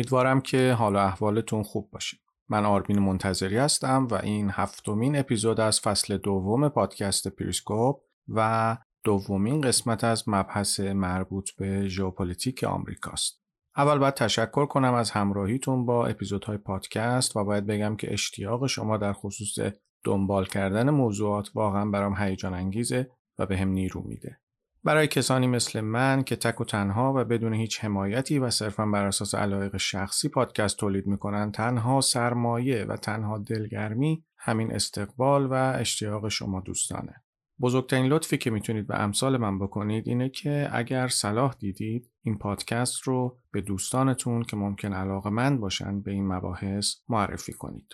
امیدوارم که حال و احوالتون خوب باشه من آرمین منتظری هستم و این هفتمین اپیزود از فصل دوم پادکست پریسکوپ و دومین قسمت از مبحث مربوط به ژئوپلیتیک آمریکاست. اول باید تشکر کنم از همراهیتون با اپیزودهای پادکست و باید بگم که اشتیاق شما در خصوص دنبال کردن موضوعات واقعا برام هیجان انگیزه و بهم نیرو میده. برای کسانی مثل من که تک و تنها و بدون هیچ حمایتی و صرفا بر اساس علایق شخصی پادکست تولید می‌کنن تنها سرمایه و تنها دلگرمی همین استقبال و اشتیاق شما دوستانه. بزرگترین لطفی که می‌تونید به امثال من بکنید اینه که اگر صلاح دیدید این پادکست رو به دوستانتون که ممکنه علاقه مند باشن به این مباحث معرفی کنید.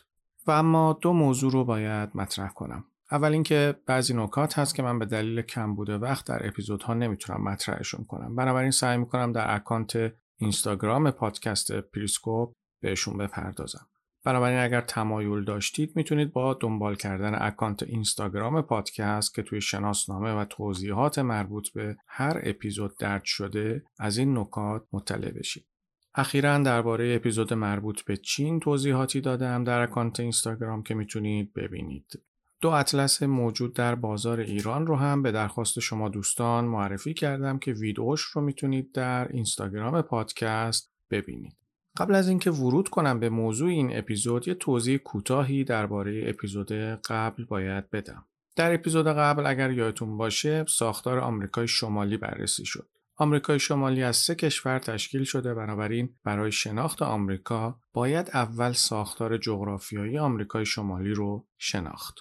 و اما دو موضوع رو باید مطرح کنم. اول اینکه بعضی نکات هست که من به دلیل کمبود وقت در اپیزودها نمی‌تونم مطرحشون کنم بنابراین سعی می‌کنم در اکانت اینستاگرام پادکست پریسکوپ بهشون بپردازم بنابراین اگر تمایل داشتید می‌تونید با دنبال کردن اکانت اینستاگرام پادکست که توی شناسنامه و توضیحات مربوط به هر اپیزود درج شده از این نکات مطلع بشید. اخیرا درباره اپیزود مربوط به چین توضیحاتی دادم در اکانت اینستاگرام که می‌تونید ببینید. دو اطلس موجود در بازار ایران رو هم به درخواست شما دوستان معرفی کردم که ویدیوش رو می‌تونید در اینستاگرام پادکست ببینید. قبل از اینکه ورود کنم به موضوع این اپیزود یه توضیح کوتاهی درباره اپیزود قبل باید بدم. در اپیزود قبل اگر یادتون باشه ساختار آمریکای شمالی بررسی شد. آمریکای شمالی از سه کشور تشکیل شده بنابراین برای شناخت آمریکا باید اول ساختار جغرافیایی آمریکای شمالی رو شناخت.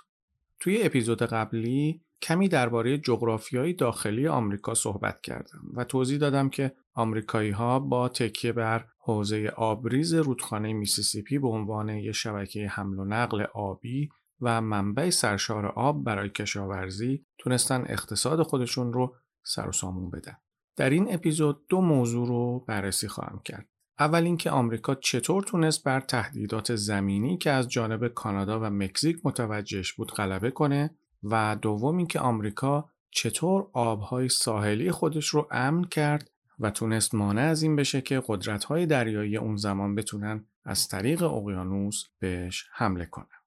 توی اپیزود قبلی کمی درباره جغرافیای داخلی آمریکا صحبت کردم و توضیح دادم که آمریکایی ها با تکیه بر حوزه آبریز رودخانه میسیسیپی به عنوان یک شبکه حمل و نقل آبی و منبع سرشار آب برای کشاورزی تونستن اقتصاد خودشون رو سر و سامون بدن. در این اپیزود دو موضوع رو بررسی خواهم کرد. اول اینکه آمریکا چطور تونست بر تهدیدات زمینی که از جانب کانادا و مکزیک متوجهش بود غلبه کنه و دوم اینکه آمریکا چطور آبهای ساحلی خودش رو امن کرد و تونست مانع از این بشه که قدرت‌های دریایی اون زمان بتونن از طریق اقیانوس بهش حمله کنن.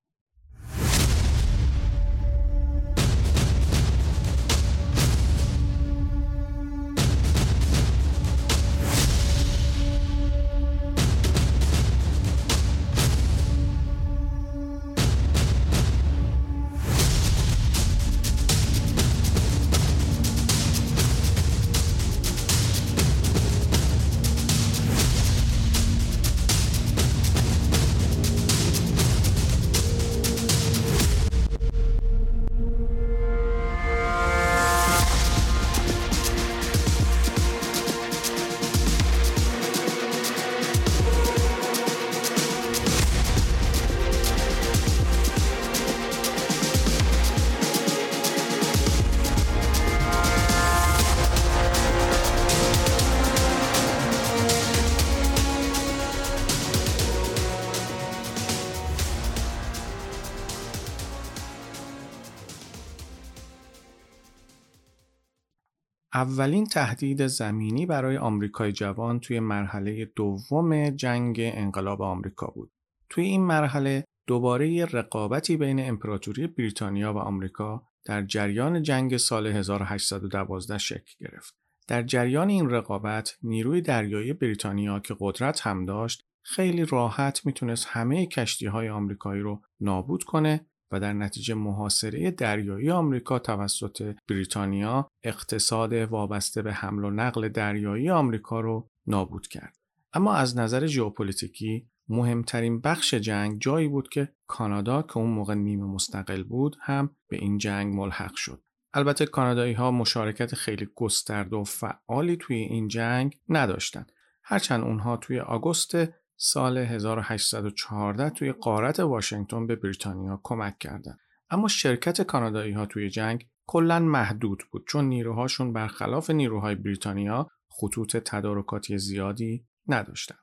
اولین تهدید زمینی برای آمریکای جوان توی مرحله دوم جنگ انقلاب آمریکا بود. توی این مرحله دوباره رقابتی بین امپراتوری بریتانیا و آمریکا در جریان جنگ سال 1812 شکل گرفت. در جریان این رقابت نیروی دریایی بریتانیا که قدرت هم داشت خیلی راحت می‌تونست همه کشتی های آمریکایی رو نابود کنه و در نتیجه محاصره دریایی آمریکا توسط بریتانیا اقتصاد وابسته به حمل و نقل دریایی آمریکا رو نابود کرد. اما از نظر ژئوپلیتیکی مهمترین بخش جنگ جایی بود که کانادا که اون موقع نیمه مستقل بود هم به این جنگ ملحق شد. البته کانادایی ها مشارکت خیلی گسترده و فعالی توی این جنگ نداشتند. هرچند اونها توی آگوست سال 1814 توی قارت واشنگتن به بریتانیا کمک کردند. اما شرکت کانادایی ها توی جنگ کلا محدود بود چون نیروهاشون برخلاف نیروهای بریتانیا خطوط تدارکاتی زیادی نداشتند.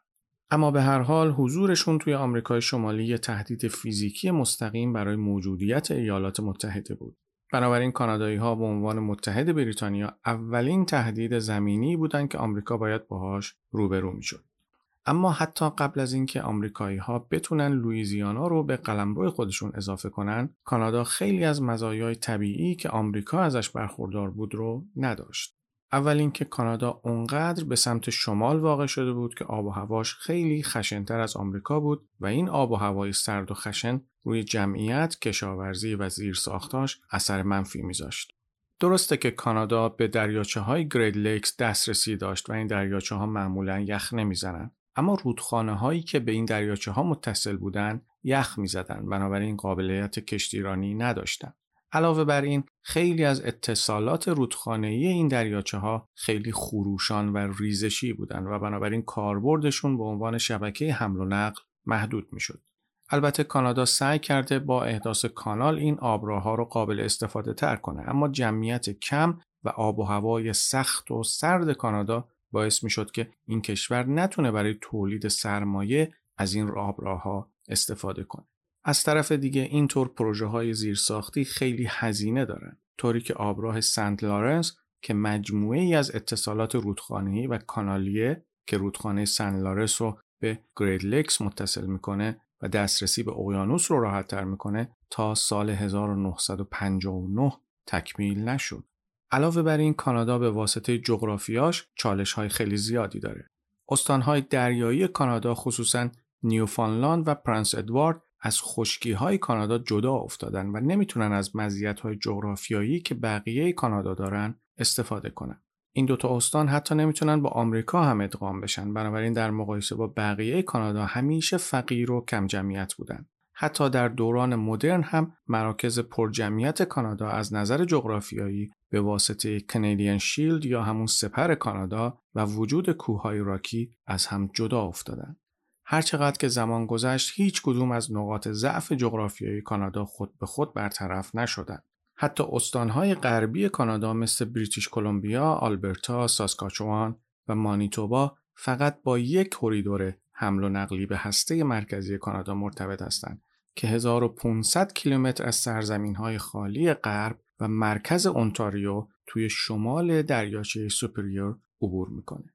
اما به هر حال حضورشون توی آمریکای شمالی یه تهدید فیزیکی مستقیم برای موجودیت ایالات متحده بود. بنابراین کانادایی ها به عنوان متحد بریتانیا اولین تهدید زمینی بودند که آمریکا باید باهاش روبرو می‌شد. اما حتی قبل از اینکه آمریکایی ها بتونن لویزیانا رو به قلمرو خودشون اضافه کنن، کانادا خیلی از مزایای طبیعی که آمریکا ازش برخوردار بود رو نداشت. اول اینکه کانادا اونقدر به سمت شمال واقع شده بود که آب و هواش خیلی خشنتر از آمریکا بود و این آب و هوای سرد و خشن روی جمعیت، کشاورزی و زیرساختاش اثر منفی میذاشت. درسته که کانادا به دریاچه های گرید لیکس دسترسی داشت و این دریاچه ها معمولا یخ نمی‌زنند. اما رودخانه هایی که به این دریاچه ها متصل بودند یخ می‌زدند بنابراین قابلیت کشتیرانی نداشتند. علاوه بر این خیلی از اتصالات رودخانه‌ای این دریاچه ها خیلی خروشان و ریزشی بودند و بنابراین کاربردشون به عنوان شبکه حمل و نقل محدود می‌شد. البته کانادا سعی کرده با احداث کانال این آبراها رو قابل استفاده تر کنه اما جمعیت کم و آب و هوای سخت و سرد کانادا باعث می شد که این کشور نتونه برای تولید سرمایه از این آبراها استفاده کنه. از طرف دیگه اینطور پروژه های زیرساختی خیلی هزینه دارن طوری که آبراه سنت لارنس که مجموعه ای از اتصالات رودخانه‌ای و کانالیه که رودخانه سن لارنس رو به گریت لیکس متصل می‌کنه و دسترسی به اقیانوس رو راحت تر می‌کنه تا سال 1959 تکمیل نشد. علاوه بر این کانادا به واسطه جغرافیاش چالش های خیلی زیادی داره. استانهای دریایی کانادا خصوصا نیوفانلاند و پرنس ادوارد از خشکی های کانادا جدا افتادن و نمی‌تونن از مزیت های جغرافیایی که بقیه کانادا دارن استفاده کنن. این دوتا استان حتی نمی‌تونن با آمریکا هم ادغام بشن بنابراین در مقایسه با بقیه کانادا همیشه فقیر و کم جمعیت بودن. حتی در دوران مدرن هم مراکز پرجمعیت کانادا از نظر جغرافیایی به واسطه کنیدین شیلد یا همون سپر کانادا و وجود کوههای راکی از هم جدا افتادند. هرچقدر که زمان گذشت هیچ کدوم از نقاط ضعف جغرافیایی کانادا خود به خود برطرف نشدند. حتی استانهای غربی کانادا مثل بریتیش کلمبیا، آلبرتا، ساسکاچوان و مانیتوبا فقط با یک کوریدور حمل و نقلی به هسته مرکزی کانادا مرتبط هستند که 1500 کیلومتر از سرزمین های خالی غرب و مرکز اونتاریو توی شمال دریاچه سوپریور عبور می‌کنه.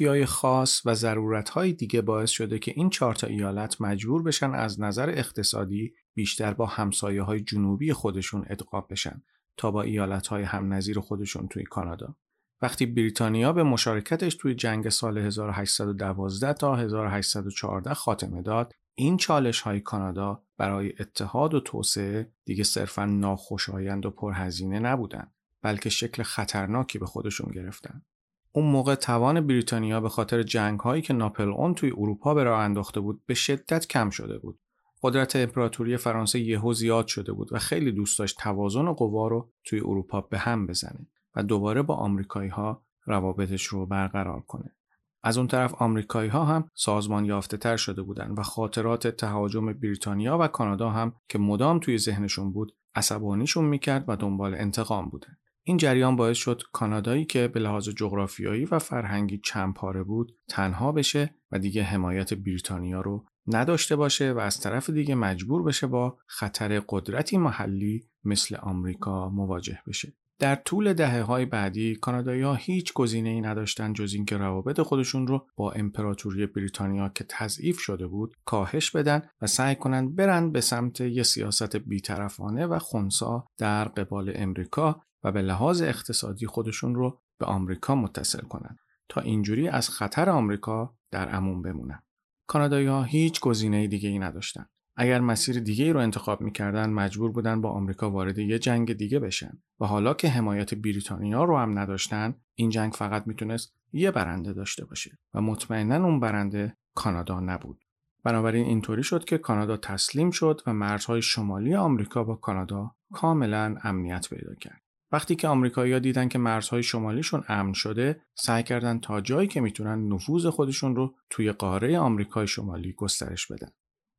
های خاص و های دیگه باعث شده که این چهار تا ایالت مجبور بشن از نظر اقتصادی بیشتر با همسایه های جنوبی خودشون ادغام بشن تا با ایالت های هم نظیر خودشون توی کانادا. وقتی بریتانیا به مشارکتش توی جنگ سال 1812 تا 1814 خاتمه داد، این چالش های کانادا برای اتحاد و توسعه دیگه صرفا ناخوشایند و پرهزینه نبودن بلکه شکل خطرناکی به خودشون گرفتن. اون موقع توان بریتانیا به خاطر جنگ هایی که ناپل اون توی اروپا به راه انداخته بود به شدت کم شده بود. قدرت امپراتوری فرانسه یهو زیاد شده بود و خیلی دوست داشت توازن قوا رو توی اروپا به هم بزنه دوباره با آمریکایی ها روابطش رو برقرار کنه. از اون طرف آمریکایی ها هم سازمان یافته تر شده بودند و خاطرات تهاجم بریتانیا و کانادا هم که مدام توی ذهنشون بود عصبانیشون می‌کرد و دنبال انتقام بودن. این جریان باعث شد کانادایی که به لحاظ جغرافیایی و فرهنگی چند پاره بود تنها بشه و دیگه حمایت بریتانیا رو نداشته باشه و از طرف دیگه مجبور بشه با خطر قدرتی محلی مثل آمریکا مواجه بشه. در طول دهه های بعدی کانادایی ها هیچ گزینه ای نداشتن جز اینکه روابط خودشون رو با امپراتوری بریتانیا که تضعیف شده بود کاهش بدن و سعی کنند برن به سمت یه سیاست بیطرفانه و خونسا در قبال امریکا و به لحاظ اقتصادی خودشون رو به آمریکا متصل کنند تا اینجوری از خطر آمریکا در امون بمونن. کانادایی ها هیچ گزینه دیگه ای نداشتن. اگر مسیر دیگه رو انتخاب می‌کردن مجبور بودن با آمریکا وارد یه جنگ دیگه بشن. و حالا که حمایت بریتانیا رو هم نداشتن این جنگ فقط می‌تونست یه برنده داشته باشه و مطمئنا اون برنده کانادا نبود. بنابراین اینطوری شد که کانادا تسلیم شد و مرزهای شمالی آمریکا با کانادا کاملا امنیت پیدا کرد. وقتی که آمریکایی‌ها دیدن که مرزهای شمالیشون امن شده سعی کردن تا جایی که می‌تونن نفوذ خودشون رو توی قاره آمریکای شمالی گسترش بدن.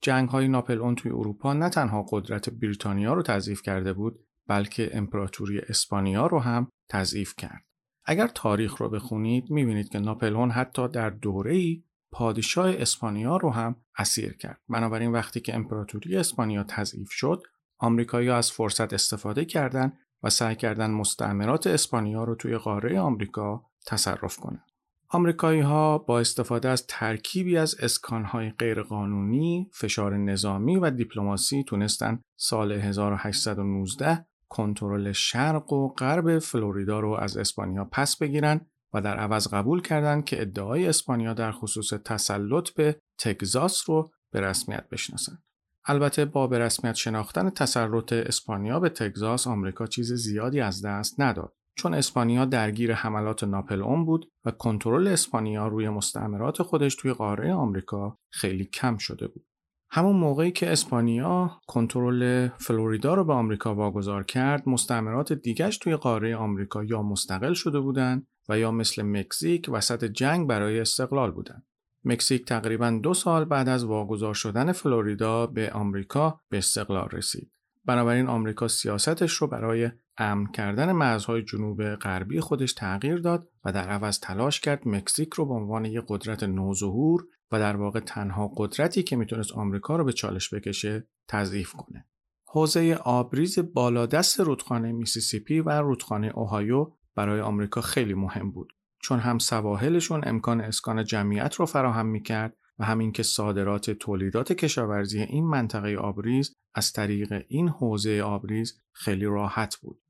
جنگ های ناپل توی اروپا نه تنها قدرت بریتانیا رو تضعیف کرده بود بلکه امپراتوری اسپانیا رو هم تضعیف کرد. اگر تاریخ رو بخونید می‌بینید که ناپلئون حتی در دوره ای پادشاه اسپانیا رو هم اسیر کرد. بنابراین وقتی که امپراتوری اسپانیا تضعیف شد، آمریکایی‌ها از فرصت استفاده کردند و سعی کردند مستعمرات اسپانیا رو توی قاره آمریکا تصرف کنند. آمریکایی ها با استفاده از ترکیبی از اسکانهای غیرقانونی، فشار نظامی و دیپلماسی تونستن سال 1819 کنترل شرق و غرب فلوریدا رو از اسپانیا پس بگیرن و در عوض قبول کردند که ادعای اسپانیا در خصوص تسلط به تگزاس رو به رسمیت بشناسند. البته با به رسمیت شناختن تسلط اسپانیا به تگزاس آمریکا چیز زیادی از دست نداد. چون اسپانیا درگیر حملات ناپل بود و کنترل اسپانیا روی مستعمرات خودش توی قاره آمریکا خیلی کم شده بود. همون موقعی که اسپانیا کنترل فلوریدا رو به آمریکا واگذار کرد، مستعمرات دیگش توی قاره آمریکا یا مستقل شده بودند و یا مثل مکزیک وسط جنگ برای استقلال بودند. مکزیک تقریبا دو سال بعد از واگذار شدن فلوریدا به آمریکا به استقلال رسید. بنابراین آمریکا سیاستش رو برای امن کردن مرزهای جنوب غربی خودش تغییر داد و در عوض تلاش کرد مکزیک رو به عنوان یک قدرت نوظهور و در واقع تنها قدرتی که می‌تونست آمریکا رو به چالش بکشه تضعیف کنه. حوزه آبریز بالادست رودخانه میسیسیپی و رودخانه اوهایو برای آمریکا خیلی مهم بود چون هم سواحلشون امکان اسکان جمعیت رو فراهم می‌کرد و همین که صادرات تولیدات کشاورزی این منطقه آبریز از طریق این حوزه آبریز خیلی راحت بود.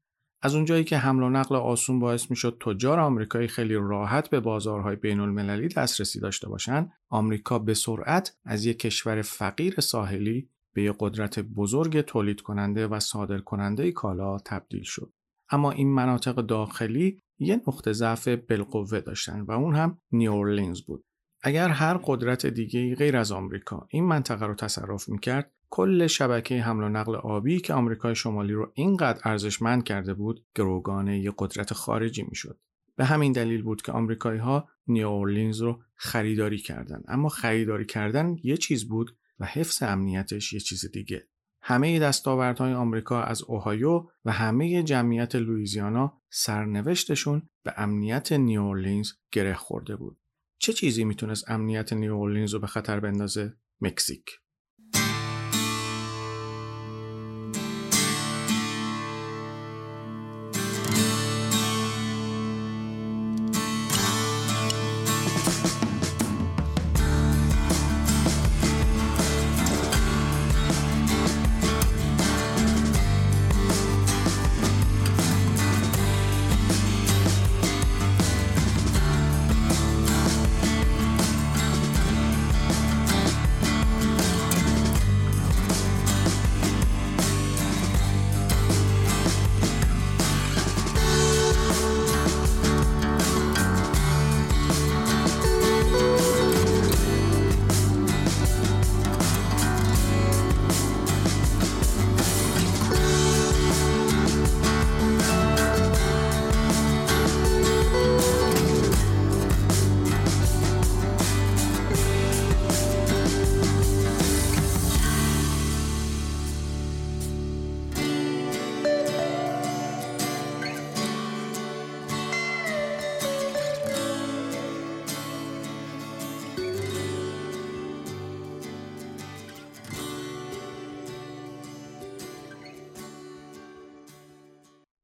از اونجایی که حمل و نقل آسون باعث می‌شد تجار آمریکایی خیلی راحت به بازارهای بین المللی دسترسی داشته باشند، آمریکا به سرعت از یک کشور فقیر ساحلی به یک قدرت بزرگ تولید کننده و صادر کننده کالا تبدیل شد. اما این مناطق داخلی یه نقطه ضعف بالقوه داشتن و اون هم نیورلینز بود. اگر هر قدرت دیگه غیر از آمریکا این منطقه رو تصرف می‌کرد کل شبکه حمل و نقل آبی که آمریکای شمالی رو اینقدر ارزشمند کرده بود گروگان یک قدرت خارجی می‌شد. به همین دلیل بود که آمریکایی ها نیو رو خریداری کردند اما خریداری کردن یه چیز بود و حفظ امنیتش یه چیز دیگه. همه دستاوردهای آمریکا از اوهایو و همه جمعیت لویزیانا سرنوشتشون به امنیت نیو اورلینز گره خورده بود. چه چیزی می‌تونست امنیت نیو اورلینز رو به خطر بندازه؟ مکزیک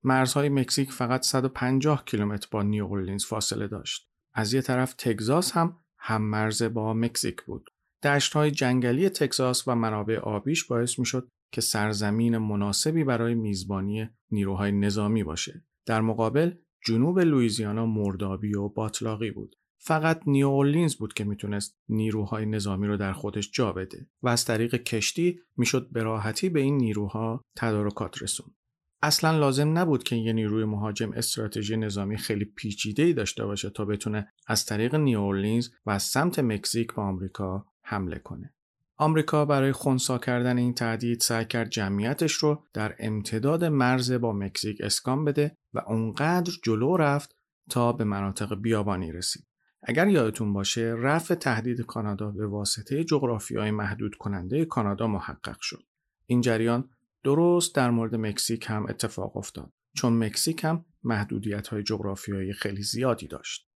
مرزهای مکزیک فقط 150 کیلومتر با نیو فاصله داشت. از یه طرف تگزاس هم هم مرز با مکزیک بود. های جنگلی تگزاس و منابع آبیش باعث می‌شد که سرزمین مناسبی برای میزبانی نیروهای نظامی باشه. در مقابل جنوب لویزیانا مردابی و باطلاقی بود. فقط نیوورلینز بود که می‌تونست نیروهای نظامی رو در خودش جا بده و از طریق کشتی می‌شد به راحتی به این نیروها تدارکات رسون. اصلا لازم نبود که یه نیروی مهاجم استراتژی نظامی خیلی پیچیده ای داشته باشه تا بتونه از طریق نیورلینز و از سمت مکزیک به آمریکا حمله کنه. آمریکا برای خونسا کردن این تهدید سعی کرد جمعیتش رو در امتداد مرز با مکزیک اسکان بده و اونقدر جلو رفت تا به مناطق بیابانی رسید. اگر یادتون باشه رفع تهدید کانادا به واسطه جغرافیای محدود کننده کانادا محقق شد. این جریان درست در مورد مکزیک هم اتفاق افتاد چون مکزیک هم محدودیت های جغرافیایی خیلی زیادی داشت.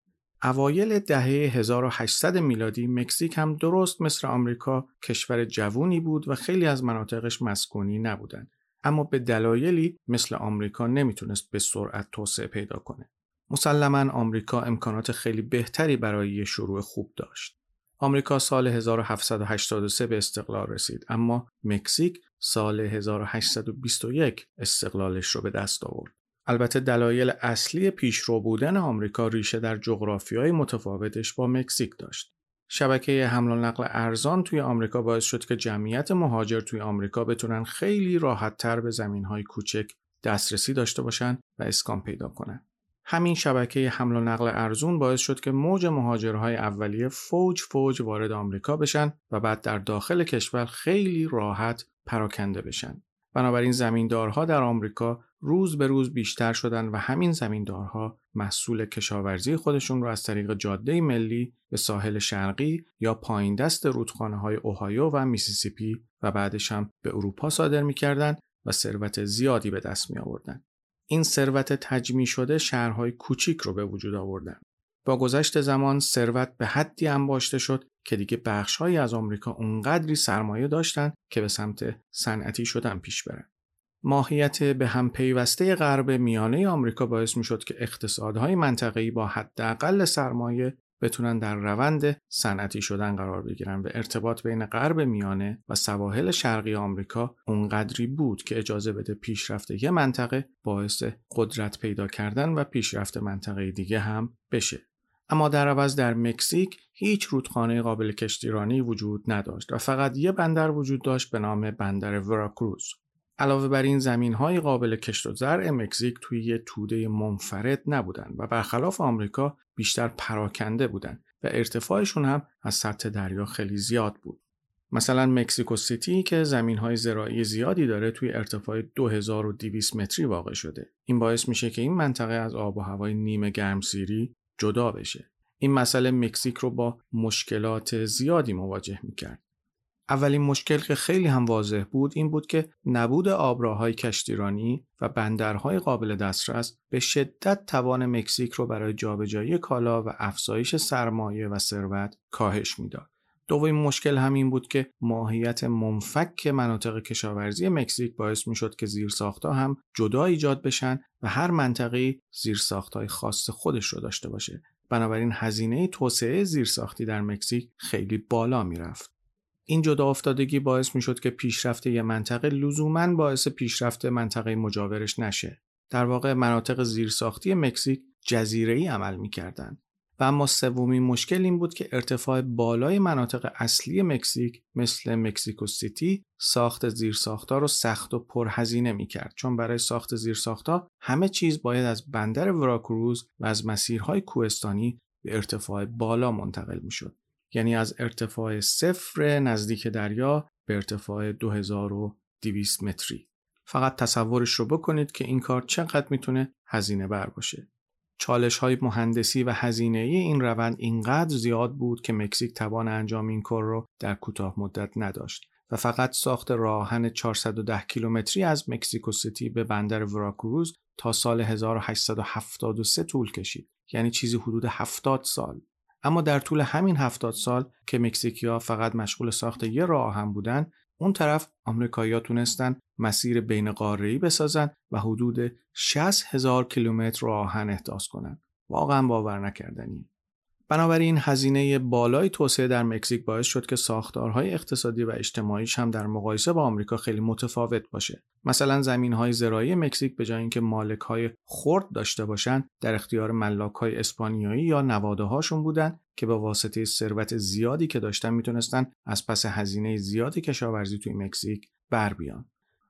اوایل دهه 1800 میلادی مکزیک هم درست مثل آمریکا کشور جوونی بود و خیلی از مناطقش مسکونی نبودند. اما به دلایلی مثل آمریکا نمی‌تونست به سرعت توسعه پیدا کنه. مسلما آمریکا امکانات خیلی بهتری برای شروع خوب داشت. آمریکا سال 1783 به استقلال رسید اما مکزیک سال 1821 استقلالش رو به دست آورد. البته دلایل اصلی پیشرو بودن آمریکا ریشه در جغرافیای متفاوتش با مکزیک داشت. شبکه حمل و نقل ارزان توی آمریکا باعث شد که جمعیت مهاجر توی آمریکا بتونن خیلی راحت تر به زمین های کوچک دسترسی داشته باشن و اسکان پیدا کنن. همین شبکه حمل و نقل ارزون باعث شد که موج مهاجرهای اولیه فوج فوج وارد آمریکا بشن و بعد در داخل کشور خیلی راحت پراکنده بشن. بنابراین زمیندارها در آمریکا روز به روز بیشتر شدن و همین زمیندارها محصول کشاورزی خودشون رو از طریق جاده ملی به ساحل شرقی یا پایین دست رودخانه های اوهایو و میسیسیپی و بعدش هم به اروپا صادر می‌کردن و ثروت زیادی به دست می آوردن. این ثروت تجمی شده شهرهای کوچیک رو به وجود آوردن. با گذشت زمان ثروت به حدی انباشته شد که دیگه بخشهایی از آمریکا اونقدری سرمایه داشتن که به سمت صنعتی شدن پیش برن. ماهیت به هم پیوسته غرب میانه آمریکا باعث می شد که اقتصادهای منطقه‌ای با حداقل سرمایه بتونن در روند صنعتی شدن قرار بگیرن و ارتباط بین غرب میانه و سواحل شرقی آمریکا اونقدری بود که اجازه بده پیشرفت یه منطقه باعث قدرت پیدا کردن و پیشرفت منطقه دیگه هم بشه. اما در عوض در مکزیک هیچ رودخانه قابل کشتیرانی وجود نداشت و فقط یه بندر وجود داشت به نام بندر وراکروز. علاوه بر این زمین های قابل کشت و زرع مکزیک توی یه توده منفرد نبودند و برخلاف آمریکا بیشتر پراکنده بودند و ارتفاعشون هم از سطح دریا خیلی زیاد بود. مثلا مکزیکو سیتی که زمین های زراعی زیادی داره توی ارتفاع 2200 متری واقع شده. این باعث میشه که این منطقه از آب و هوای نیمه گرمسیری جدا بشه. این مسئله مکزیک رو با مشکلات زیادی مواجه می‌کرد. اولین مشکل که خیلی هم واضح بود این بود که نبود آبراهای کشتیرانی و بندرهای قابل دسترس به شدت توان مکزیک رو برای جابجایی کالا و افزایش سرمایه و ثروت کاهش می‌داد. دومین مشکل همین بود که ماهیت منفک مناطق کشاورزی مکزیک باعث می‌شد که زیرساختها هم جدا ایجاد بشن و هر منطقه زیرساختهای خاص خودش رو داشته باشه. بنابراین هزینه توسعه زیرساختی در مکزیک خیلی بالا می‌رفت. این جدا افتادگی باعث می شد که پیشرفت یه منطقه لزوما باعث پیشرفت منطقه مجاورش نشه. در واقع مناطق زیرساختی مکزیک جزیره ای عمل می کردن. و اما سومین مشکل این بود که ارتفاع بالای مناطق اصلی مکزیک مثل مکزیکو سیتی ساخت زیرساختها رو سخت و پرهزینه می کرد چون برای ساخت زیرساختها همه چیز باید از بندر وراکروز و از مسیرهای کوهستانی به ارتفاع بالا منتقل می شد. یعنی از ارتفاع صفر نزدیک دریا به ارتفاع 2200 متری. فقط تصورش رو بکنید که این کار چقدر می‌تونه هزینه بر باشه. چالش های مهندسی و هزینه ای این روند اینقدر زیاد بود که مکزیک توان انجام این کار رو در کوتاه مدت نداشت و فقط ساخت راهن 410 کیلومتری از مکزیکو سیتی به بندر وراکروز تا سال 1873 طول کشید یعنی چیزی حدود 70 سال اما در طول همین هفتاد سال که مکزیکیا فقط مشغول ساخت یه راه هم بودن اون طرف آمریکایی‌ها تونستن مسیر بین قاره‌ای بسازن و حدود 60 هزار کیلومتر راه آهن احداث کنن. واقعا باور نکردنی بنابراین هزینه بالای توسعه در مکزیک باعث شد که ساختارهای اقتصادی و اجتماعیش هم در مقایسه با آمریکا خیلی متفاوت باشه. مثلا زمینهای زراعی مکزیک به جای اینکه مالکهای خرد داشته باشند، در اختیار ملاکهای اسپانیایی یا نواده هاشون بودن که به واسطه ثروت زیادی که داشتن می‌تونستن از پس هزینه زیادی کشاورزی توی مکزیک بر بیان.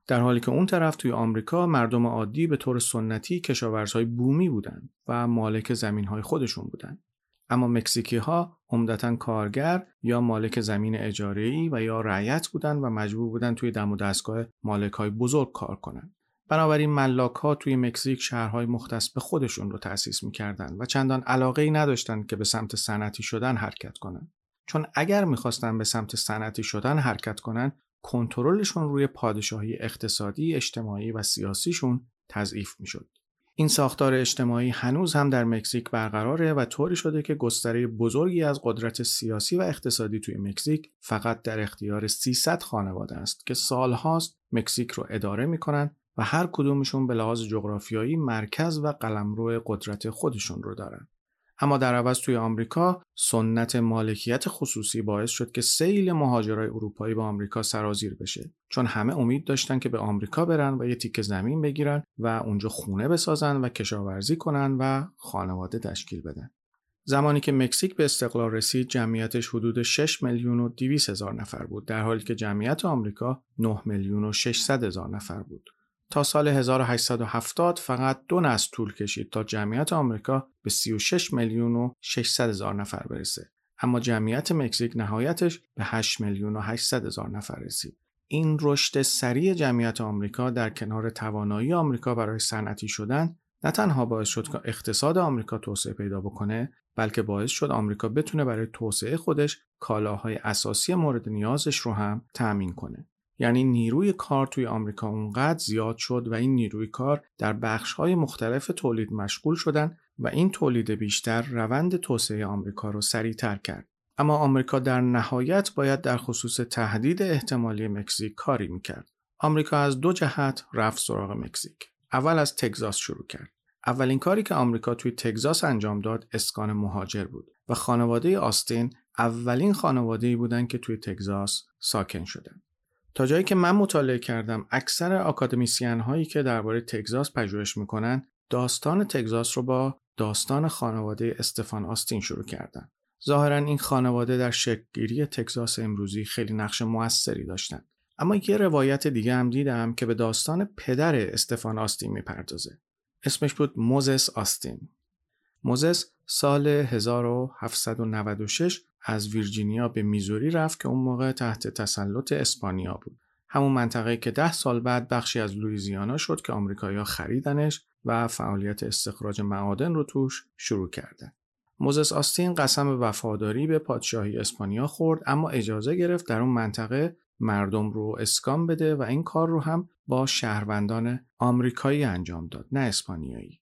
در حالی که اون طرف توی آمریکا مردم عادی به طور سنتی کشاورزهای بومی بودند و مالک زمینهای خودشون بودند. اما مکزیکی ها عمدتا کارگر یا مالک زمین اجاره و یا رعیت بودند و مجبور بودند توی دم و دستگاه مالک های بزرگ کار کنند. بنابراین ملاک ها توی مکزیک شهرهای مختص به خودشون رو تأسیس می‌کردند و چندان علاقه ای نداشتند که به سمت صنعتی شدن حرکت کنند. چون اگر می‌خواستن به سمت صنعتی شدن حرکت کنند کنترلشون روی پادشاهی اقتصادی، اجتماعی و سیاسیشون تضعیف می‌شد. این ساختار اجتماعی هنوز هم در مکزیک برقراره و طوری شده که گستره بزرگی از قدرت سیاسی و اقتصادی توی مکزیک فقط در اختیار 300 خانواده است که سالهاست مکزیک رو اداره می‌کنن و هر کدومشون به لحاظ جغرافیایی مرکز و قلمرو قدرت خودشون رو دارن. اما در عوض توی آمریکا سنت مالکیت خصوصی باعث شد که سیل مهاجرای اروپایی به آمریکا سرازیر بشه. چون همه امید داشتن که به آمریکا برن و یه تیکه زمین بگیرن و اونجا خونه بسازن و کشاورزی کنن و خانواده تشکیل بدن. زمانی که مکزیک به استقلال رسید جمعیتش حدود 6 میلیون و 200 هزار نفر بود در حالی که جمعیت آمریکا 9 میلیون و 600 هزار نفر بود. تا سال 1870 فقط دو نسل طول کشید تا جمعیت آمریکا به 36 میلیون و 600 هزار نفر برسه. اما جمعیت مکزیک نهایتش به 8 میلیون و 800 هزار نفر رسید. این رشد سریع جمعیت آمریکا در کنار توانایی آمریکا برای صنعتی شدن نه تنها باعث شد که اقتصاد آمریکا توسعه پیدا بکنه بلکه باعث شد آمریکا بتونه برای توسعه خودش کالاهای اساسی مورد نیازش رو هم تأمین کنه. یعنی نیروی کار توی آمریکا اونقدر زیاد شد و این نیروی کار در بخش‌های مختلف تولید مشغول شدن و این تولید بیشتر روند توسعه آمریکا رو سریعتر کرد. اما آمریکا در نهایت باید در خصوص تهدید احتمالی مکزیک کاری می‌کرد. آمریکا از دو جهت رفت سراغ مکزیک. اول از تگزاس شروع کرد. اولین کاری که آمریکا توی تگزاس انجام داد اسکان مهاجر بود و خانواده آستین اولین خانواده بودند که توی تگزاس ساکن شدند. تا جایی که من مطالعه کردم اکثر آکادمیسین هایی که درباره تگزاس پژوهش می‌کنن داستان تگزاس رو با داستان خانواده استفان آستین شروع کردن. ظاهرا این خانواده در شکلگیری تگزاس امروزی خیلی نقش موثری داشتن. اما یه روایت دیگه هم دیدم که به داستان پدر استفان آستین می‌پردازه. اسمش بود موزس آستین. موزس سال 1796 از ویرجینیا به میزوری رفت که اون موقع تحت تسلط اسپانیا بود. همون منطقه که ده سال بعد بخشی از لویزیانا شد که آمریکایی‌ها خریدنش و فعالیت استخراج معادن رو توش شروع کردن. موزس آستین قسم وفاداری به پادشاهی اسپانیا خورد اما اجازه گرفت در اون منطقه مردم رو اسکان بده و این کار رو هم با شهروندان آمریکایی انجام داد نه اسپانیایی.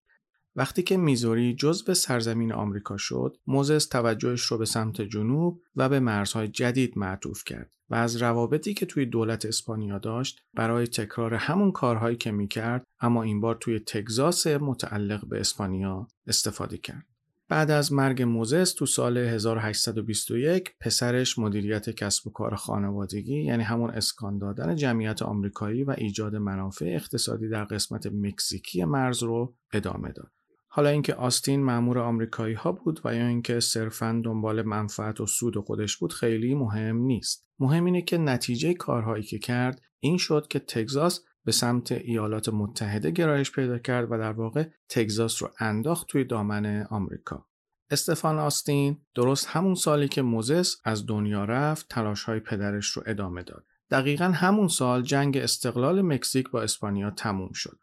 وقتی که میزوری جزو سرزمین آمریکا شد، موزس توجهش رو به سمت جنوب و به مرزهای جدید معطوف کرد و از روابطی که توی دولت اسپانیا داشت برای تکرار همون کارهایی که می‌کرد اما این بار توی تگزاس متعلق به اسپانیا استفاده کرد. بعد از مرگ موزس تو سال 1821 پسرش مدیریت کسب و کار خانوادگی یعنی همون اسکان دادن جمعیت آمریکایی و ایجاد منافع اقتصادی در قسمت مکزیکی مرز رو ادامه داد. حالا اینکه آستین مأمور آمریکایی ها بود و یا اینکه صرفا دنبال منفعت و سود خودش بود خیلی مهم نیست. مهم اینه که نتیجه کارهایی که کرد این شد که تگزاس به سمت ایالات متحده گرایش پیدا کرد و در واقع تگزاس رو انداخت توی دامن آمریکا. استفان آستین درست همون سالی که موزس از دنیا رفت تلاش های پدرش رو ادامه داد. دقیقا همون سال جنگ استقلال مکزیک با اسپانیا تموم شد.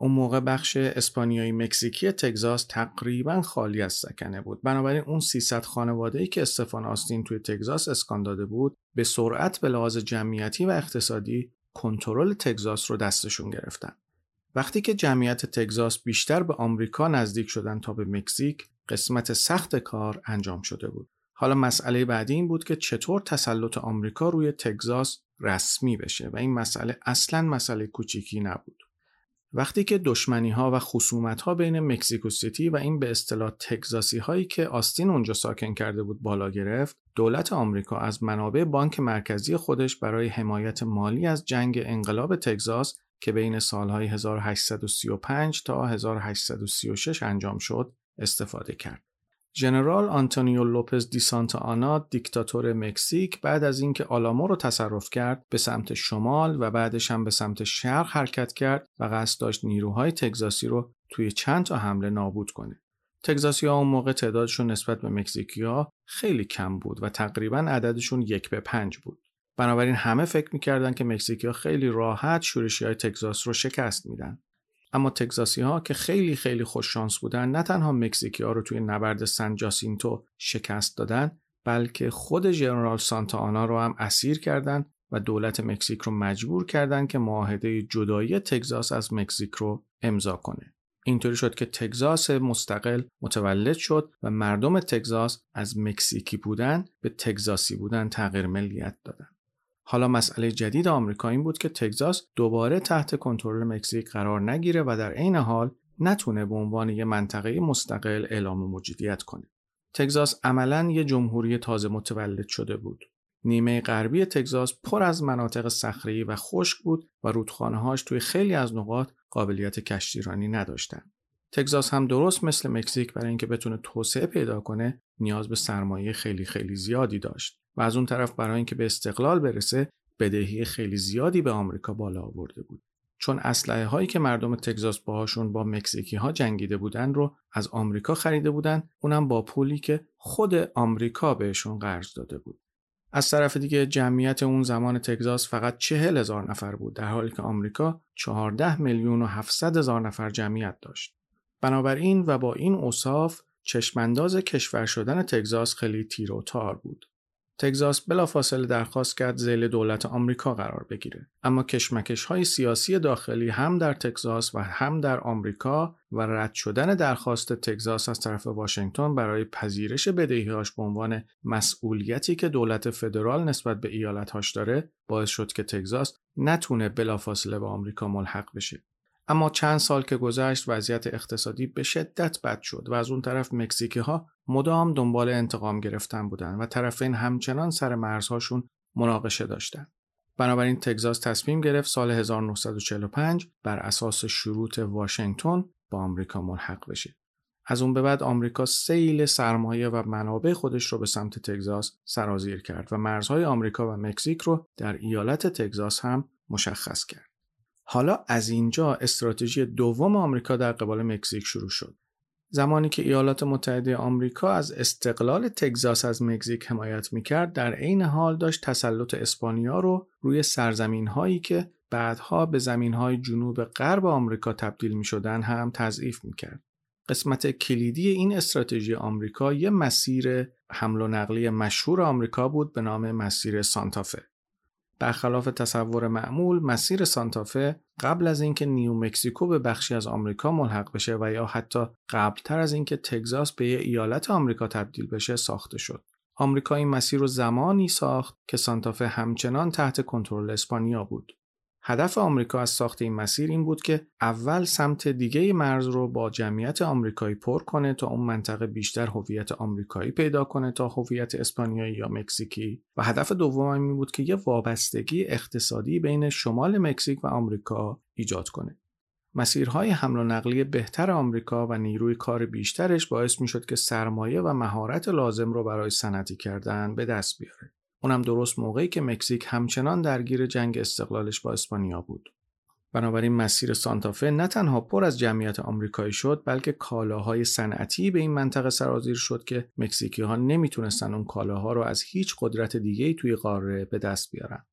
اون موقع بخش اسپانیایی مکزیکی تگزاس تقریبا خالی از سکنه بود. بنابراین اون 300 خانواده ای که استفان آستین توی تگزاس اسکان داده بود به سرعت به لحاظ جمعیتی و اقتصادی کنترل تگزاس رو دستشون گرفتن. وقتی که جمعیت تگزاس بیشتر به آمریکا نزدیک شدن تا به مکزیک قسمت سخت کار انجام شده بود. حالا مسئله بعدی این بود که چطور تسلط آمریکا روی تگزاس رسمی بشه و این مسئله اصلا مسئله کوچیکی نبود. وقتی که دشمنی ها و خصومت ها بین مکزیکو سیتی و این به اصطلاح تگزاسی هایی که آستین اونجا ساکن کرده بود بالا گرفت دولت آمریکا از منابع بانک مرکزی خودش برای حمایت مالی از جنگ انقلاب تگزاس که بین سالهای 1835 تا 1836 انجام شد استفاده کرد. ژنرال آنتونیو لوپز دی سانتا آنا دیکتاتور مکزیک بعد از اینکه آلامو رو تصرف کرد به سمت شمال و بعدش هم به سمت شرق حرکت کرد و قصد داشت نیروهای تگزاسی رو توی چند تا حمله نابود کنه. تگزاسی ها اون موقع تعدادشون نسبت به مکزیکی ها خیلی کم بود و تقریبا عددشون یک به پنج بود. بنابراین همه فکر می‌کردن که مکزیکی ها خیلی راحت شورشی های تگزاس رو شکست میدن. اما تگزاسی ها که خیلی خیلی خوش شانس بودن نه تنها مکزیکی ها رو توی نبرد سن جاسینتو شکست دادن بلکه خود ژنرال سانتا آنا رو هم اسیر کردند و دولت مکزیک رو مجبور کردند که معاهده جدایی تگزاس از مکزیک رو امضا کنه. اینطوری شد که تگزاس مستقل متولد شد و مردم تگزاس از مکزیکی بودن به تگزاسی بودن تغییر ملیت دادن. حالا مسئله جدید آمریکا این بود که تگزاس دوباره تحت کنترل مکزیک قرار نگیره و در عین حال نتونه به عنوان یه منطقه مستقل اعلام موجودیت کنه. تگزاس عملا یه جمهوری تازه متولد شده بود. نیمه غربی تگزاس پر از مناطق صخره‌ای و خشک بود و رودخانه‌هاش توی خیلی از نقاط قابلیت کشتیرانی نداشتند. تگزاس هم درست مثل مکزیک برای اینکه بتونه توسعه پیدا کنه نیاز به سرمایه خیلی خیلی زیادی داشت. و از اون طرف برای اینکه به استقلال برسه بدهی خیلی زیادی به آمریکا بالا آورده بود. چون اسلحه هایی که مردم تگزاس باهاشون با مکزیکی ها جنگیده بودن رو از آمریکا خریده بودن اونم با پولی که خود آمریکا بهشون قرض داده بود. از طرف دیگه جمعیت اون زمان تگزاس فقط چهل هزار نفر بود در حالی که آمریکا 14 میلیون و 700 هزار نفر جمعیت داشت. بنابراین و با این اوصاف چشمانداز کشور شدن تگزاس خیلی تیر و تار بود. تگزاس بلافاصله درخواست کرد زیل دولت آمریکا قرار بگیره. اما کشمکش های سیاسی داخلی هم در تگزاس و هم در آمریکا و رد شدن درخواست تگزاس از طرف واشنگتن برای پذیرش بدهیهاش به عنوان مسئولیتی که دولت فدرال نسبت به ایالتهاش داره باعث شد که تگزاس نتونه بلافاصله به آمریکا ملحق بشه. اما چند سال که گذشت وضعیت اقتصادی به شدت بد شد و از اون طرف مکزیکی ها مدام دنبال انتقام گرفتن بودن و طرفین همچنان سر مرزهاشون مناقشه داشتند. بنابراین تگزاس تصمیم گرفت سال 1945 بر اساس شروط واشنگتن با آمریکا ملحق بشه. از اون به بعد آمریکا سیل سرمایه و منابع خودش رو به سمت تگزاس سرازیر کرد و مرزهای آمریکا و مکزیک رو در ایالت تگزاس هم مشخص کرد. حالا از اینجا استراتژی دوم آمریکا در قبال مکزیک شروع شد. زمانی که ایالات متحده آمریکا از استقلال تگزاس از مکزیک حمایت می‌کرد در عین حال داشت تسلط اسپانیا رو روی سرزمین هایی که بعدها به زمین های جنوب غرب آمریکا تبدیل می شدن هم تضعیف می کرد. قسمت کلیدی این استراتژی آمریکا یه مسیر حمل و نقلی مشهور آمریکا بود به نام مسیر سانتافه. برخلاف تصور معمول مسیر سانتافه قبل از اینکه نیو مکزیکو به بخشی از آمریکا ملحق بشه و یا حتی قبلتر از اینکه تگزاس به یه ایالت آمریکا تبدیل بشه ساخته شد. آمریکا این مسیر رو زمانی ساخت که سانتافه همچنان تحت کنترل اسپانیا بود. هدف آمریکا از ساخت این مسیر این بود که اول سمت دیگه مرز رو با جمعیت آمریکایی پر کنه تا اون منطقه بیشتر هویت آمریکایی پیدا کنه تا هویت اسپانیایی یا مکزیکی و هدف دوم این بود که یه وابستگی اقتصادی بین شمال مکزیک و آمریکا ایجاد کنه. مسیرهای حمل و نقلی بهتر آمریکا و نیروی کار بیشترش باعث می شد که سرمایه و مهارت لازم رو برای صنعتی کردن به دست بیاره. اونم درست موقعی که مکزیک همچنان درگیر جنگ استقلالش با اسپانیا بود. بنابراین مسیر سانتافه نه تنها پر از جمعیت آمریکایی شد بلکه کالاهای صنعتی به این منطقه سرازیر شد که مکزیکی ها نمی‌تونستن اون کالاها رو از هیچ قدرت دیگه توی قاره به دست بیارن.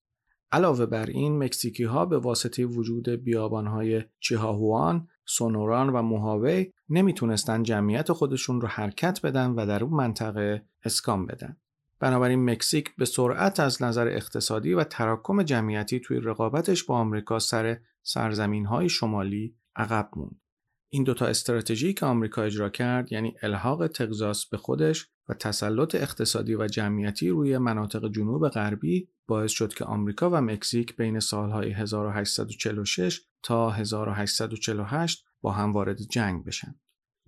علاوه بر این مکزیکی ها به واسطه وجود بیابان های چیهاهوان، سونوران و موهاوی نمی‌تونستن جمعیت خودشون رو حرکت بدن و در اون منطقه اسکان بدن. بنابراین مکزیک به سرعت از نظر اقتصادی و تراکم جمعیتی توی رقابتش با آمریکا سر سرزمین های شمالی عقب موند. این دوتا استراتژی که آمریکا اجرا کرد یعنی الحاق تگزاس به خودش و تسلط اقتصادی و جمعیتی روی مناطق جنوب غربی باعث شد که آمریکا و مکزیک بین سالهای 1846 تا 1848 با هم وارد جنگ بشن.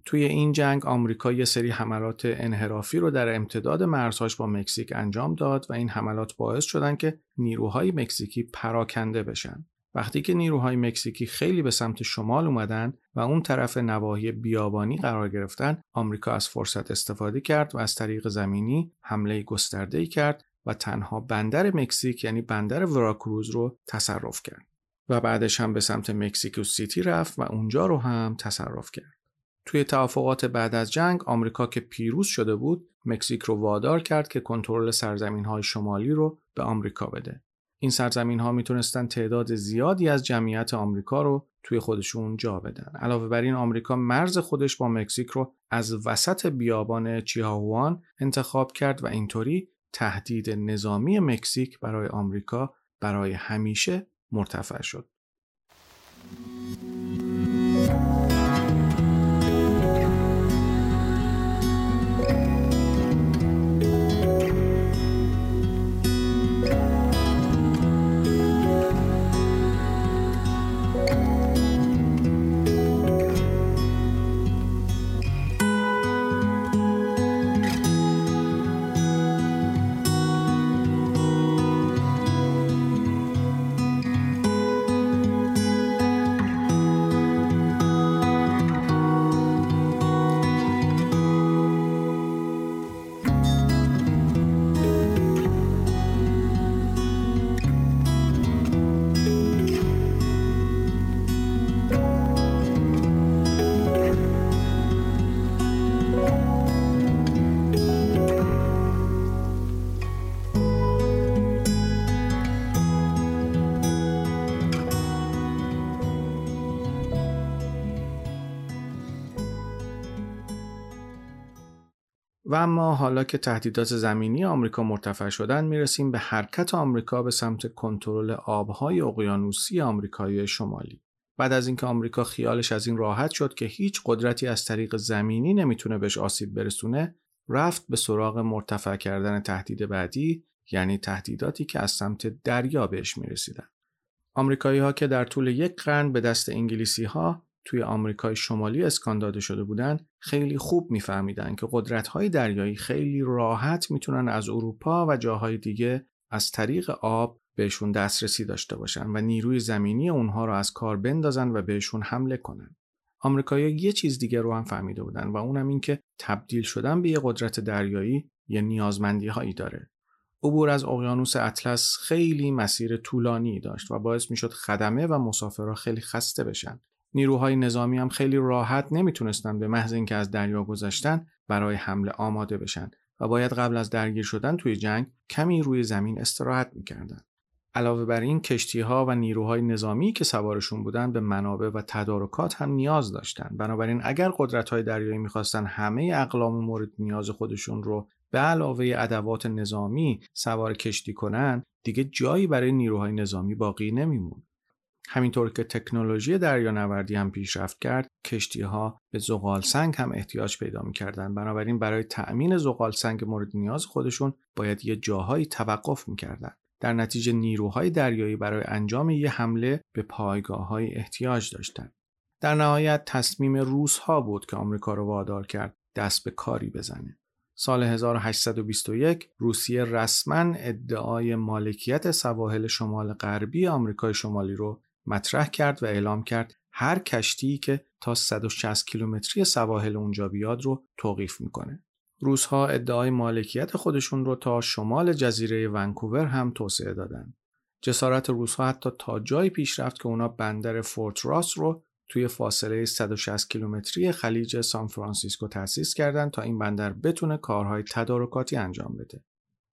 توی این جنگ آمریکا یه سری حملات انحرافی رو در امتداد مرزهاش با مکزیک انجام داد و این حملات باعث شدن که نیروهای مکزیکی پراکنده بشن. وقتی که نیروهای مکزیکی خیلی به سمت شمال اومدن و اون طرف نواحی بیابانی قرار گرفتن، آمریکا از فرصت استفاده کرد و از طریق زمینی حمله گسترده‌ای کرد و تنها بندر مکزیک یعنی بندر وراکروز رو تصرف کرد. و بعدش هم به سمت مکزیکو سیتی رفت و اونجا رو هم تصرف کرد. توی توافقات بعد از جنگ آمریکا که پیروز شده بود مکزیک رو وادار کرد که کنترل سرزمین های شمالی رو به آمریکا بده. این سرزمین ها می‌تونستن تعداد زیادی از جمعیت آمریکا رو توی خودشون جا بدن. علاوه بر این آمریکا مرز خودش با مکزیک رو از وسط بیابان چیهاهوان انتخاب کرد و اینطوری تهدید نظامی مکزیک برای آمریکا برای همیشه مرتفع شد. و اما حالا که تهدیدات زمینی آمریکا مرتفع شدن می‌رسیم به حرکت آمریکا به سمت کنترل آبهای اقیانوسی آمریکای شمالی. بعد از اینکه آمریکا خیالش از این راحت شد که هیچ قدرتی از طریق زمینی نمی‌تونه بهش آسیب برسونه، رفت به سراغ مرتفع کردن تهدید بعدی یعنی تهدیداتی که از سمت دریا بهش می‌رسیدن. آمریکایی ها که در طول یک قرن به دست انگلیسی ها توی آمریکای شمالی اسکان داده شده بودن خیلی خوب میفهمیدن که قدرت‌های دریایی خیلی راحت می‌تونن از اروپا و جاهای دیگه از طریق آب بهشون دسترسی داشته باشن و نیروی زمینی اونها رو از کار بندازن و بهشون حمله کنن. آمریکایی‌ها یه چیز دیگه رو هم فهمیده بودن و اونم این که تبدیل شدن به یه قدرت دریایی یه نیازمندی هایی داره. عبور از اقیانوس اطلس خیلی مسیر طولانی داشت و باعث می‌شد خدمه و مسافرها خیلی خسته بشن نیروهای نظامی هم خیلی راحت نمی‌تونستن به محض اینکه از دریا گذشتن برای حمله آماده بشن و باید قبل از درگیر شدن توی جنگ کمی روی زمین استراحت می‌کردن. علاوه بر این کشتی ها و نیروهای نظامی که سوارشون بودن به منابع و تدارکات هم نیاز داشتن. بنابراین اگر قدرت های دریایی می‌خواستن همه اقلام مورد نیاز خودشون رو به علاوه ادوات نظامی سوار کشتی کنن دیگه جایی برای نیروهای نظامی باقی نمیمون. همینطور که تکنولوژی دریانوردی هم پیشرفت کرد کشتی ها به زغال سنگ هم احتیاج پیدا می‌کردن بنابراین برای تأمین زغال سنگ مورد نیاز خودشون باید یه جاهایی توقف می‌کردن در نتیجه نیروهای دریایی برای انجام یه حمله به پایگاه های احتیاج داشتند. در نهایت تصمیم روس ها بود که آمریکا رو وادار کرد دست به کاری بزنه. سال 1821 روسیه رسما ادعای مالکیت سواحل شمال غربی آمریکای شمالی رو مطرح کرد و اعلام کرد هر کشتی که تا 160 کیلومتری سواحل اونجا بیاد رو توقیف می‌کنه. روس‌ها ادعای مالکیت خودشون رو تا شمال جزیره ونکوور هم توسعه دادن. جسارت روس‌ها حتی تا جایی پیش رفت که اونا بندر فورت راس رو توی فاصله 160 کیلومتری خلیج سان فرانسیسکو تأسیس کردند تا این بندر بتونه کارهای تدارکاتی انجام بده.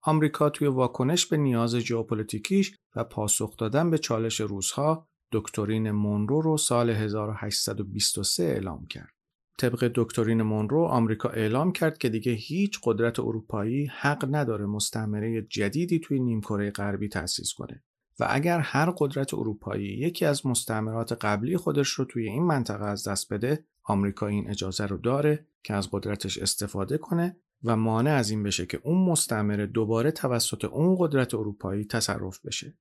آمریکا توی واکنش به نیاز ژئوپلیتیکیش و پاسخ دادن به چالش روس‌ها دکترین مونرو رو سال 1823 اعلام کرد. طبق دکترین مونرو آمریکا اعلام کرد که دیگه هیچ قدرت اروپایی حق نداره مستعمره جدیدی توی نیمکره غربی تأسیس کنه و اگر هر قدرت اروپایی یکی از مستعمرات قبلی خودش رو توی این منطقه از دست بده آمریکا این اجازه رو داره که از قدرتش استفاده کنه و مانع از این بشه که اون مستعمره دوباره توسط اون قدرت اروپایی تصرف بشه.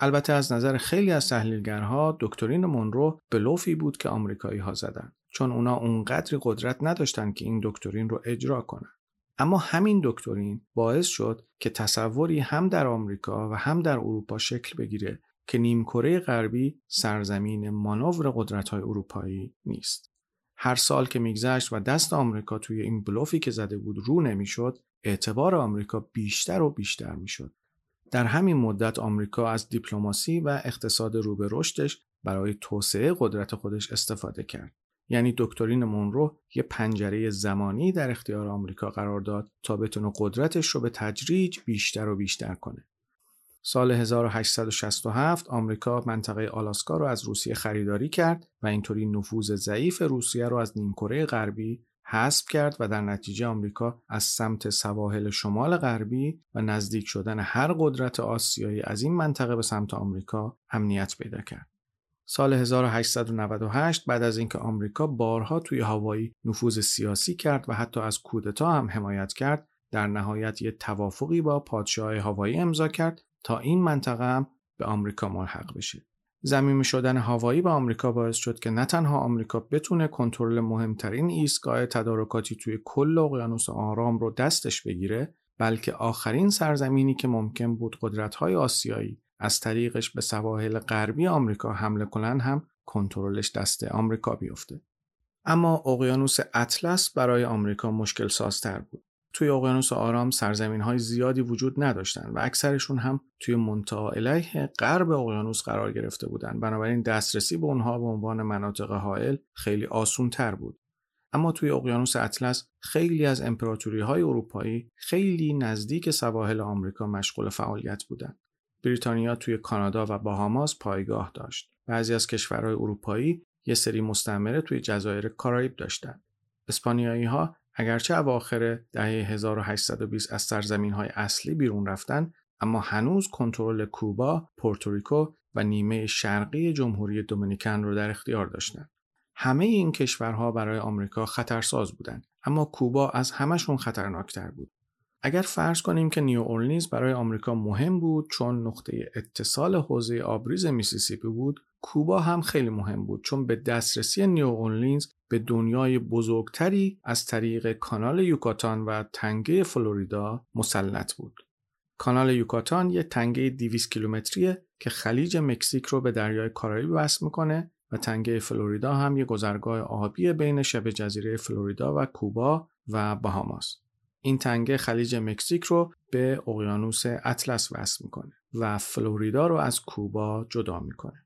البته از نظر خیلی از تحلیلگرها دکترین مونرو بلوفی بود که آمریکایی ها زدن چون اونا اونقدری قدرت نداشتن که این دکترین رو اجرا کنن. اما همین دکترین باعث شد که تصوری هم در آمریکا و هم در اروپا شکل بگیره که نیمکره غربی سرزمین مانور قدرت‌های اروپایی نیست. هر سال که میگذشت و دست آمریکا توی این بلوفی که زده بود رو نمی‌شد، اعتبار آمریکا بیشتر و بیشتر می‌شد. در همین مدت آمریکا از دیپلماسی و اقتصاد رو به رشدش برای توسعه قدرت خودش استفاده کرد. یعنی دکترین مونرو یه پنجره زمانی در اختیار آمریکا قرار داد تا بتونه قدرتش رو به تدریج بیشتر و بیشتر کنه. سال 1867 آمریکا منطقه آلاسکا رو از روسیه خریداری کرد و اینطوری نفوذ ضعیف روسیه رو از نیمکره غربی حذف کرد و در نتیجه آمریکا از سمت سواحل شمال غربی و نزدیک شدن هر قدرت آسیایی از این منطقه به سمت آمریکا امنیت پیدا کرد. سال 1898 بعد از اینکه آمریکا بارها توی هوایی نفوذ سیاسی کرد و حتی از کودتا هم حمایت کرد در نهایت یک توافقی با پادشاه هوایی امضا کرد تا این منطقه هم به آمریکا ملحق بشه. زمین شدن هوایی به آمریکا باعث شد که نه تنها آمریکا بتونه کنترل مهمترین ایستگاه تدارکاتی توی کل اقیانوس آرام رو دستش بگیره بلکه آخرین سرزمینی که ممکن بود قدرت‌های آسیایی از طریقش به سواحل غربی آمریکا حمله کنن هم کنترلش دست آمریکا بیفته. اما اقیانوس اطلس برای آمریکا مشکل سازتر بود. توی اقیانوس آرام سرزمین های زیادی وجود نداشتند و اکثرشون هم توی منطقه علیه غرب اقیانوس قرار گرفته بودند بنابراین دسترسی به اونها به عنوان مناطق حائل خیلی آسون تر بود. اما توی اقیانوس اطلس خیلی از امپراتوری های اروپایی خیلی نزدیک سواحل آمریکا مشغول فعالیت بودند بریتانیا توی کانادا و باهاماس پایگاه داشت. بعضی از کشورهای اروپایی یه سری مستعمره توی جزایر کارائیب داشتند اسپانیایی ها اگرچه اواخر دهه 1820 از سرزمین های اصلی بیرون رفتن اما هنوز کنترل کوبا، پورتوریکو و نیمه شرقی جمهوری دومینیکن رو در اختیار داشتند. همه این کشورها برای آمریکا خطرساز بودند اما کوبا از همشون خطرناکتر بود. اگر فرض کنیم که نیو اورلینز برای آمریکا مهم بود چون نقطه اتصال حوزه آبریز میسیسیپی بود کوبا هم خیلی مهم بود چون به دسترسی نیو اورلینز به دنیای بزرگتری از طریق کانال یوکاتان و تنگه فلوریدا مسلط بود. کانال یوکاتان یک تنگه 200 کیلومتریه که خلیج مکزیک رو به دریای کارائیب وصل می‌کنه و تنگه فلوریدا هم یک گذرگاه آبی بین شبه جزیره فلوریدا و کوبا و باهاماس. این تنگه خلیج مکزیک رو به اقیانوس اطلس وصل می‌کنه و فلوریدا رو از کوبا جدا می‌کنه.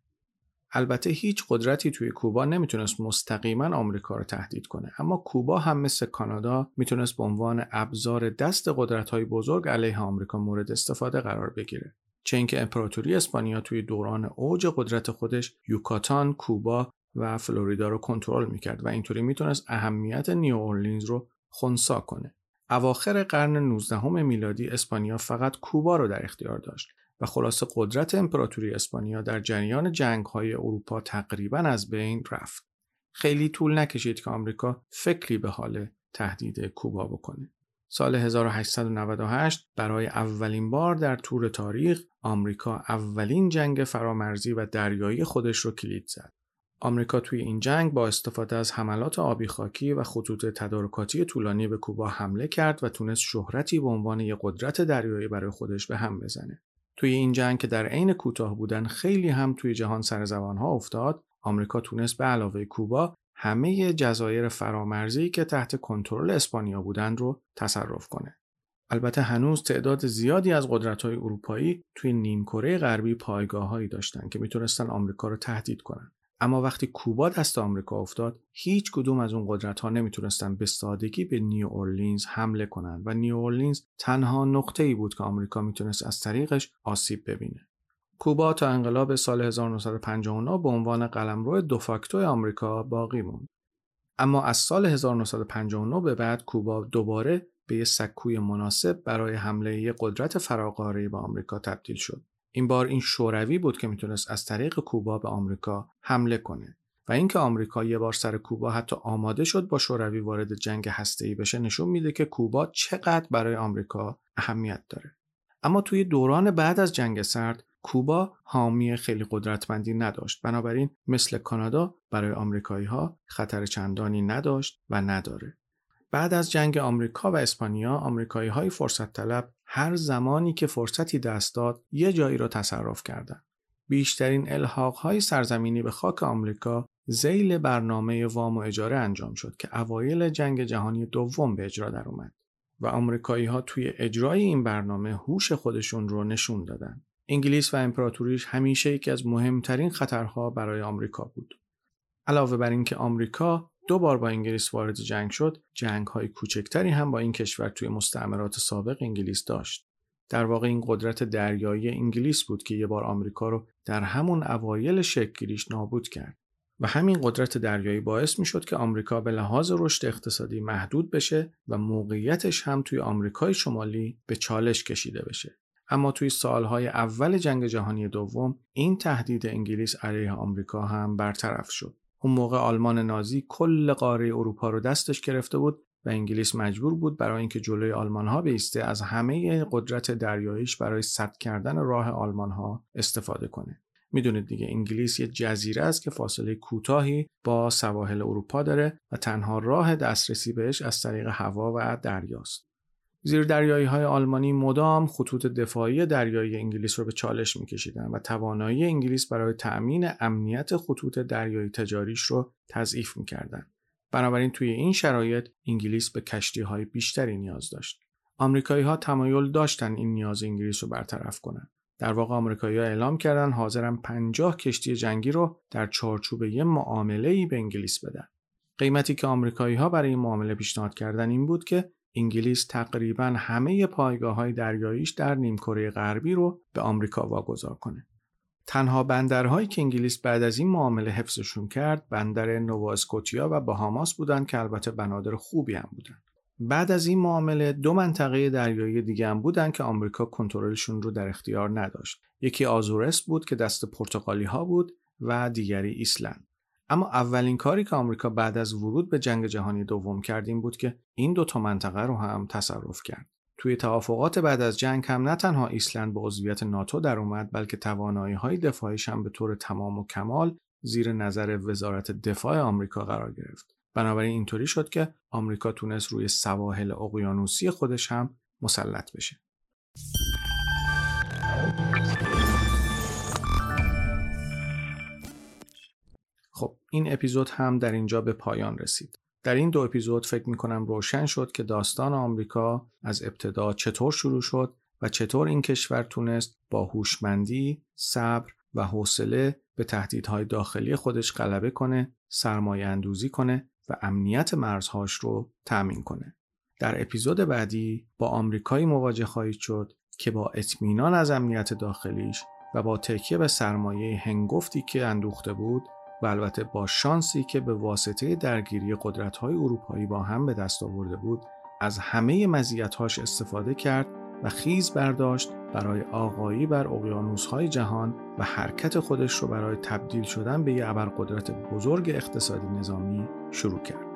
البته هیچ قدرتی توی کوبا نمی‌تونست مستقیما آمریکا رو تهدید کنه. اما کوبا هم مثل کانادا می‌تونست به عنوان ابزار دست قدرت‌های بزرگ علیه آمریکا مورد استفاده قرار بگیره. چه اینکه امپراتوری اسپانیا توی دوران اوج قدرت خودش یوکاتان، کوبا و فلوریدا رو کنترل می‌کرد و اینطوری می‌تونست اهمیت نیو اورلینز رو خونسا کنه. اواخر قرن 19 میلادی اسپانیا فقط کوبا رو در اختیار داشت. و خلاصه قدرت امپراتوری اسپانیا در جریان جنگ های اروپا تقریبا از بین رفت. خیلی طول نکشید که آمریکا فکری به حال تهدید کوبا بکنه. سال 1898 برای اولین بار در طور تاریخ آمریکا اولین جنگ فرامرزی و دریایی خودش رو کلید زد. آمریکا توی این جنگ با استفاده از حملات آبی خاکی و خطوط تدارکاتی طولانی به کوبا حمله کرد و تونست شهرتی به عنوان یک قدرت دریایی برای خودش به هم بزنه. توی این جنگ که در عین کوتاه بودن خیلی هم توی جهان سر زبان ها افتاد آمریکا تونست به علاوه کوبا همه جزایر فرامرزی که تحت کنترل اسپانیا بودند رو تصرف کنه البته هنوز تعداد زیادی از قدرت‌های اروپایی توی نیمکره غربی پایگاههایی داشتند که می‌تونستن آمریکا رو تهدید کنند. اما وقتی کوبا دست آمریکا افتاد هیچ کدوم از اون قدرت ها نمی‌تونستن به سادگی به نیو اورلینز حمله کنند و نیو اورلینز تنها نقطه ای بود که آمریکا می‌تونست از طریقش آسیب ببینه. کوبا تا انقلاب سال 1959 به عنوان قلمرو دوفاکتو آمریکا باقی موند. اما از سال 1959 به بعد کوبا دوباره به یک سکوی مناسب برای حمله قدرت فراقاره به آمریکا تبدیل شد. این بار این شوروی بود که می‌تونست از طریق کوبا به آمریکا حمله کنه و اینکه آمریکا یه بار سر کوبا حتی آماده شد با شوروی وارد جنگ هسته‌ای بشه نشون میده که کوبا چقدر برای آمریکا اهمیت داره. اما توی دوران بعد از جنگ سرد کوبا حامی خیلی قدرتمندی نداشت. بنابراین مثل کانادا برای آمریکایی ها خطر چندانی نداشت و نداره. بعد از جنگ آمریکا و اسپانیا آمریکایی های فرصت طلب هر زمانی که فرصتی دست داد یه جایی را تصرف کردند بیشترین الحاق های سرزمینی به خاک آمریکا زیل برنامه وام و اجاره انجام شد که اوایل جنگ جهانی دوم به اجرا در اومد و آمریکایی ها توی اجرای این برنامه هوش خودشون رو نشون دادن. انگلیس و امپراتوریش همیشه یکی از مهمترین خطرها برای آمریکا بود. علاوه بر اینکه آمریکا دو بار با انگلیس وارد جنگ شد، جنگ های کوچکتری هم با این کشور توی مستعمرات سابق انگلیس داشت. در واقع این قدرت دریایی انگلیس بود که یه بار آمریکا رو در همون اوایل شکلگیریش نابود کرد. و همین قدرت دریایی باعث می شد که آمریکا به لحاظ رشد اقتصادی محدود بشه و موقعیتش هم توی آمریکای شمالی به چالش کشیده بشه. اما توی سالهای اول جنگ جهانی دوم این تهدید انگلیس علیه آمریکا هم برطرف شد. اون موقع آلمان نازی کل قاره اروپا رو دستش گرفته بود و انگلیس مجبور بود برای اینکه جلوی آلمان ها بیسته از همه قدرت دریاییش برای سد کردن راه آلمان ها استفاده کنه. می‌دونید دیگه انگلیس یه جزیره است که فاصله کوتاهی با سواحل اروپا داره و تنها راه دسترسی بهش از طریق هوا و دریاست. زیر دریایی های آلمانی مدام خطوط دفاعی دریایی انگلیس رو به چالش میکشیدن و توانایی انگلیس برای تأمین امنیت خطوط دریایی تجاریش رو تضعیف می‌کردن. بنابراین توی این شرایط انگلیس به کشتی های بیشتری نیاز داشت. آمریکایی ها تمایل داشتن این نیاز انگلیس رو برطرف کنند. در واقع آمریکایی‌ها اعلام کردن حاضرن 50 کشتی جنگی رو در چارچوب یه معامله ای به انگلیس بدن. قیمتی که آمریکایی ها برای این معامله پیشنهاد کردن این بود که انگلیس تقریبا همه پایگاه های دریاییش در نیمکره غربی رو به آمریکا واگذار کنه. تنها بندرهایی که انگلیس بعد از این معامله حفظشون کرد بندر نووا اسکوتیا و باهاماس بودند که البته بنادر خوبی هم بودند. بعد از این معامله دو منطقه دریایی دیگه هم بودن که آمریکا کنترلشون رو در اختیار نداشت. یکی آزورس بود که دست پرتغالی ها بود و دیگری ایسلند. اما اولین کاری که آمریکا بعد از ورود به جنگ جهانی دوم کرد این بود که این دو تا منطقه رو هم تصرف کرد. توی توافقات بعد از جنگ هم نه تنها ایسلند به عضویت ناتو در اومد بلکه توانایی های دفاعیش هم به طور تمام و کمال زیر نظر وزارت دفاع آمریکا قرار گرفت. بنابراین اینطوری شد که آمریکا تونست روی سواحل اقیانوسی خودش هم مسلط بشه. این اپیزود هم در اینجا به پایان رسید. در این دو اپیزود فکر می کنم روشن شد که داستان آمریکا از ابتدا چطور شروع شد و چطور این کشور تونست با هوشمندی، صبر و حوصله به تهدیدهای داخلی خودش غلبه کنه، سرمایه اندوزی کنه و امنیت مرزهاش رو تأمین کنه. در اپیزود بعدی با آمریکایی مواجه خواهید شد که با اطمینان از امنیت داخلیش و با تکیه به سرمایه هنگفتی که اندوخته بود و البته با شانسی که به واسطه درگیری قدرت‌های اروپایی با هم به دست آورده بود از همه مزیت‌هاش استفاده کرد و خیز برداشت برای آقایی بر اقیانوس‌های جهان و حرکت خودش رو برای تبدیل شدن به یک ابرقدرت بزرگ اقتصادی نظامی شروع کرد.